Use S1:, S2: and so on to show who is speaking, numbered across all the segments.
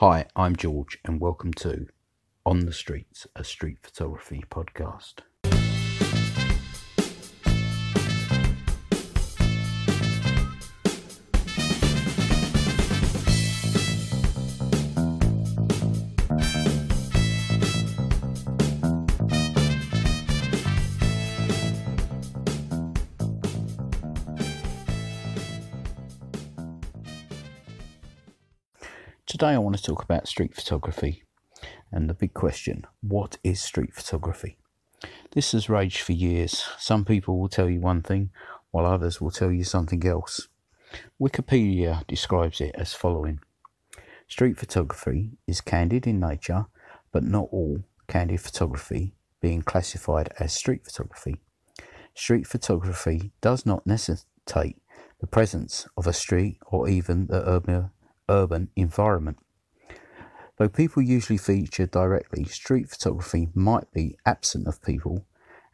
S1: Hi, I'm George, and welcome to On the Streets, a street photography podcast. Today, I want to talk about street photography and the big question what is street photography? This has raged for years. Some people will tell you one thing, while others will tell you something else. Wikipedia describes it as following Street photography is candid in nature, but not all candid photography being classified as street photography. Street photography does not necessitate the presence of a street or even the urban urban environment. Though people usually feature directly, street photography might be absent of people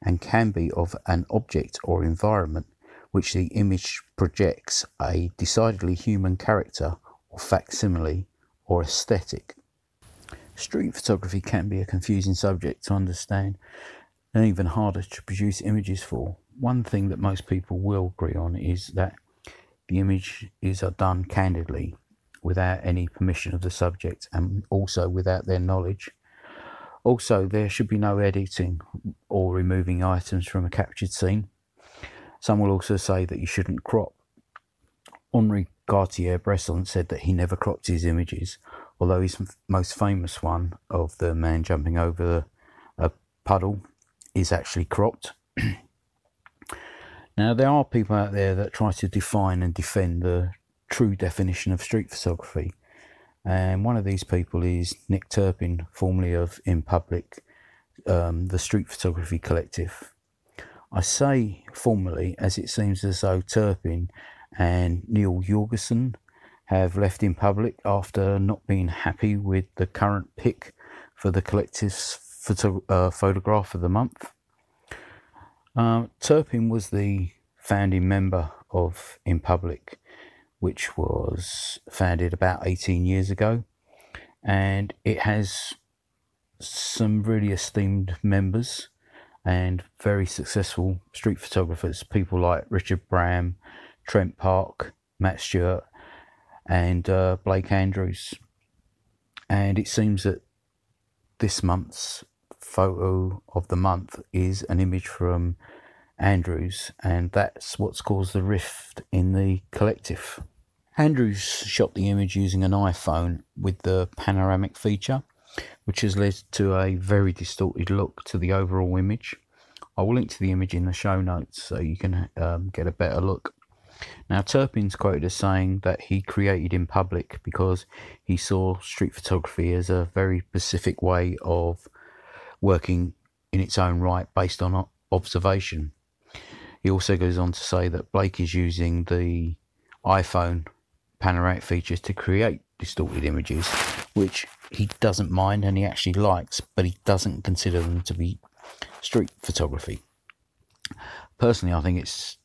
S1: and can be of an object or environment which the image projects a decidedly human character or facsimile or aesthetic. Street photography can be a confusing subject to understand and even harder to produce images for. One thing that most people will agree on is that the images are done candidly without any permission of the subject and also without their knowledge. Also, there should be no editing or removing items from a captured scene. Some will also say that you shouldn't crop. Henri Cartier-Bresson said that he never cropped his images, although his most famous one of the man jumping over a puddle is actually cropped. now, there are people out there that try to define and defend the true definition of street photography. And one of these people is Nick Turpin, formerly of In Public, um, the Street Photography Collective. I say formerly as it seems as though Turpin and Neil Jorgensen have left In Public after not being happy with the current pick for the collective's photo- uh, photograph of the month. Uh, Turpin was the founding member of In Public which was founded about 18 years ago. And it has some really esteemed members and very successful street photographers, people like Richard Bram, Trent Parke, Matt Stewart, and uh, Blake Andrews. And it seems that this month's photo of the month is an image from Andrews, and that's what's caused the rift in the collective. Andrews shot the image using an iPhone with the panoramic feature, which has led to a very distorted look to the overall image. I will link to the image in the show notes so you can um, get a better look. Now, Turpin's quoted as saying that he created in public because he saw street photography as a very specific way of working in its own right based on observation. He also goes on to say that Blake is using the iPhone panoramic features to create distorted images, which he doesn't mind and he actually likes, but he doesn't consider them to be street photography. Personally, I think it's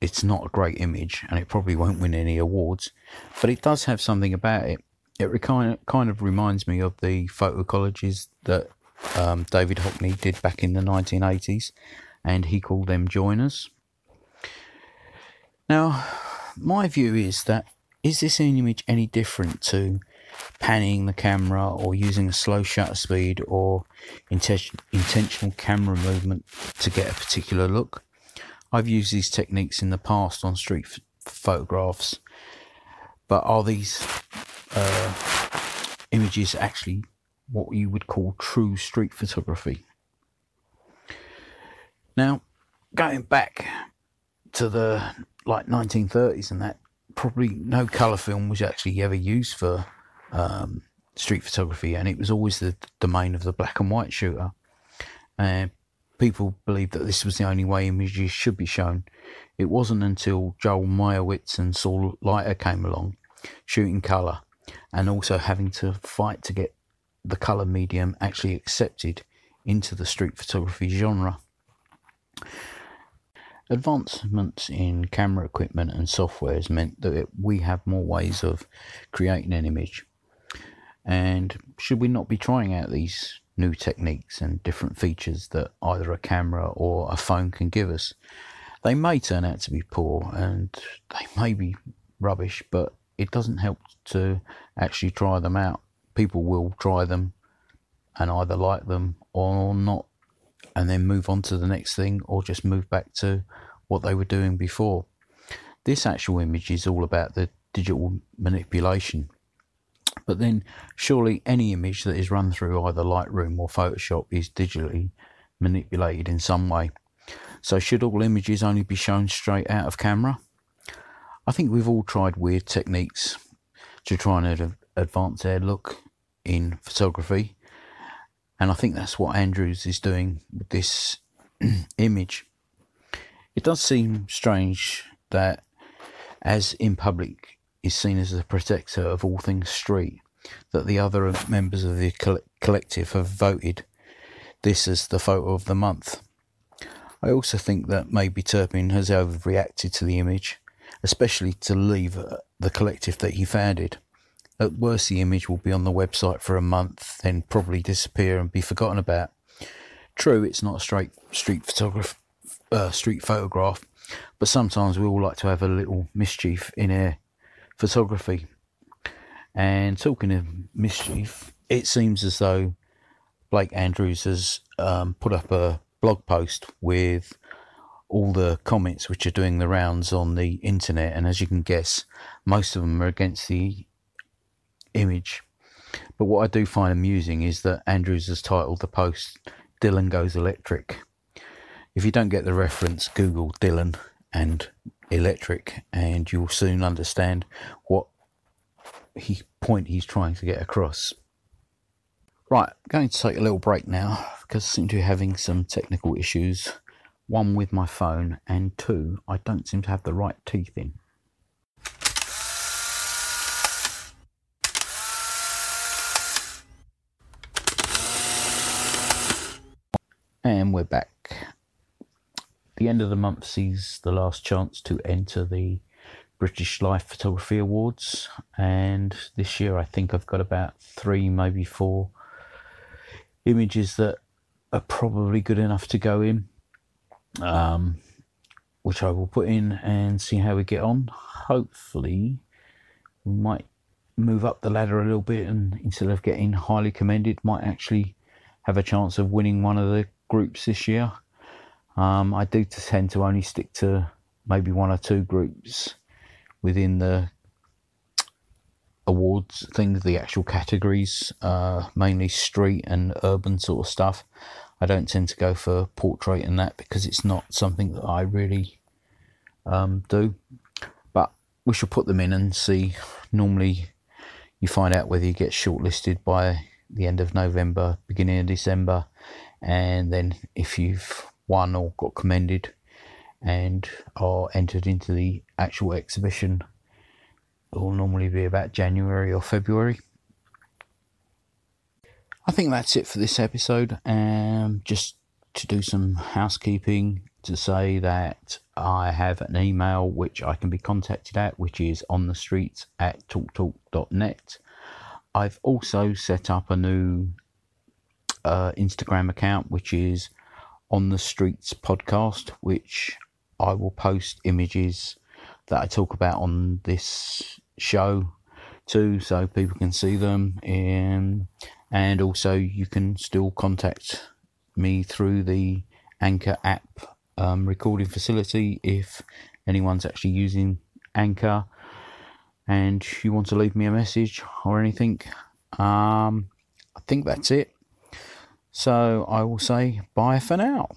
S1: it's not a great image and it probably won't win any awards, but it does have something about it. It kind of, kind of reminds me of the photo collages that um, David Hockney did back in the 1980s, and he called them joiners. Now, my view is that is this image any different to panning the camera or using a slow shutter speed or inten- intentional camera movement to get a particular look? I've used these techniques in the past on street f- photographs, but are these uh, images actually what you would call true street photography? Now, going back to the like 1930s and that probably no colour film was actually ever used for um, street photography, and it was always the domain of the black and white shooter. And people believed that this was the only way images should be shown. It wasn't until Joel Meyerowitz and Saul Leiter came along, shooting colour, and also having to fight to get the colour medium actually accepted into the street photography genre. Advancements in camera equipment and software has meant that we have more ways of creating an image. And should we not be trying out these new techniques and different features that either a camera or a phone can give us? They may turn out to be poor and they may be rubbish, but it doesn't help to actually try them out. People will try them and either like them or not, and then move on to the next thing or just move back to what they were doing before. This actual image is all about the digital manipulation. But then, surely any image that is run through either Lightroom or Photoshop is digitally manipulated in some way. So, should all images only be shown straight out of camera? I think we've all tried weird techniques to try and advance our look in photography, and I think that's what Andrews is doing with this image. It does seem strange that, as in public is seen as the protector of all things street, that the other members of the collective have voted this as the photo of the month. I also think that maybe Turpin has overreacted to the image, especially to leave uh, the collective that he founded. At worst, the image will be on the website for a month, then probably disappear and be forgotten about. True, it's not a straight street photograph, uh, street photograph, but sometimes we all like to have a little mischief in our photography. And talking of mischief, it seems as though Blake Andrews has um, put up a blog post with all the comments which are doing the rounds on the internet, and as you can guess, most of them are against the image. But what I do find amusing is that Andrews has titled the post Dylan Goes Electric. If you don't get the reference, Google Dylan and electric, and you'll soon understand what he point he's trying to get across. Right, going to take a little break now because I seem to be having some technical issues. One with my phone, and two, I don't seem to have the right teeth in. And we're back the end of the month sees the last chance to enter the British Life Photography Awards, and this year I think I've got about three, maybe four images that are probably good enough to go in, um, which I will put in and see how we get on. Hopefully, we might move up the ladder a little bit, and instead of getting highly commended, might actually have a chance of winning one of the groups this year. Um, I do tend to only stick to maybe one or two groups within the awards things, the actual categories, uh, mainly street and urban sort of stuff. I don't tend to go for portrait and that because it's not something that I really um, do. But we shall put them in and see. Normally, you find out whether you get shortlisted by the end of November, beginning of December, and then if you've won or got commended and are entered into the actual exhibition. It will normally be about January or February. I think that's it for this episode. Um, just to do some housekeeping to say that I have an email which I can be contacted at, which is on the streets at talktalk.net. I've also set up a new uh, Instagram account which is on the Streets podcast, which I will post images that I talk about on this show too, so people can see them. Um, and also, you can still contact me through the Anchor app um, recording facility if anyone's actually using Anchor and you want to leave me a message or anything. Um, I think that's it. So I will say bye for now.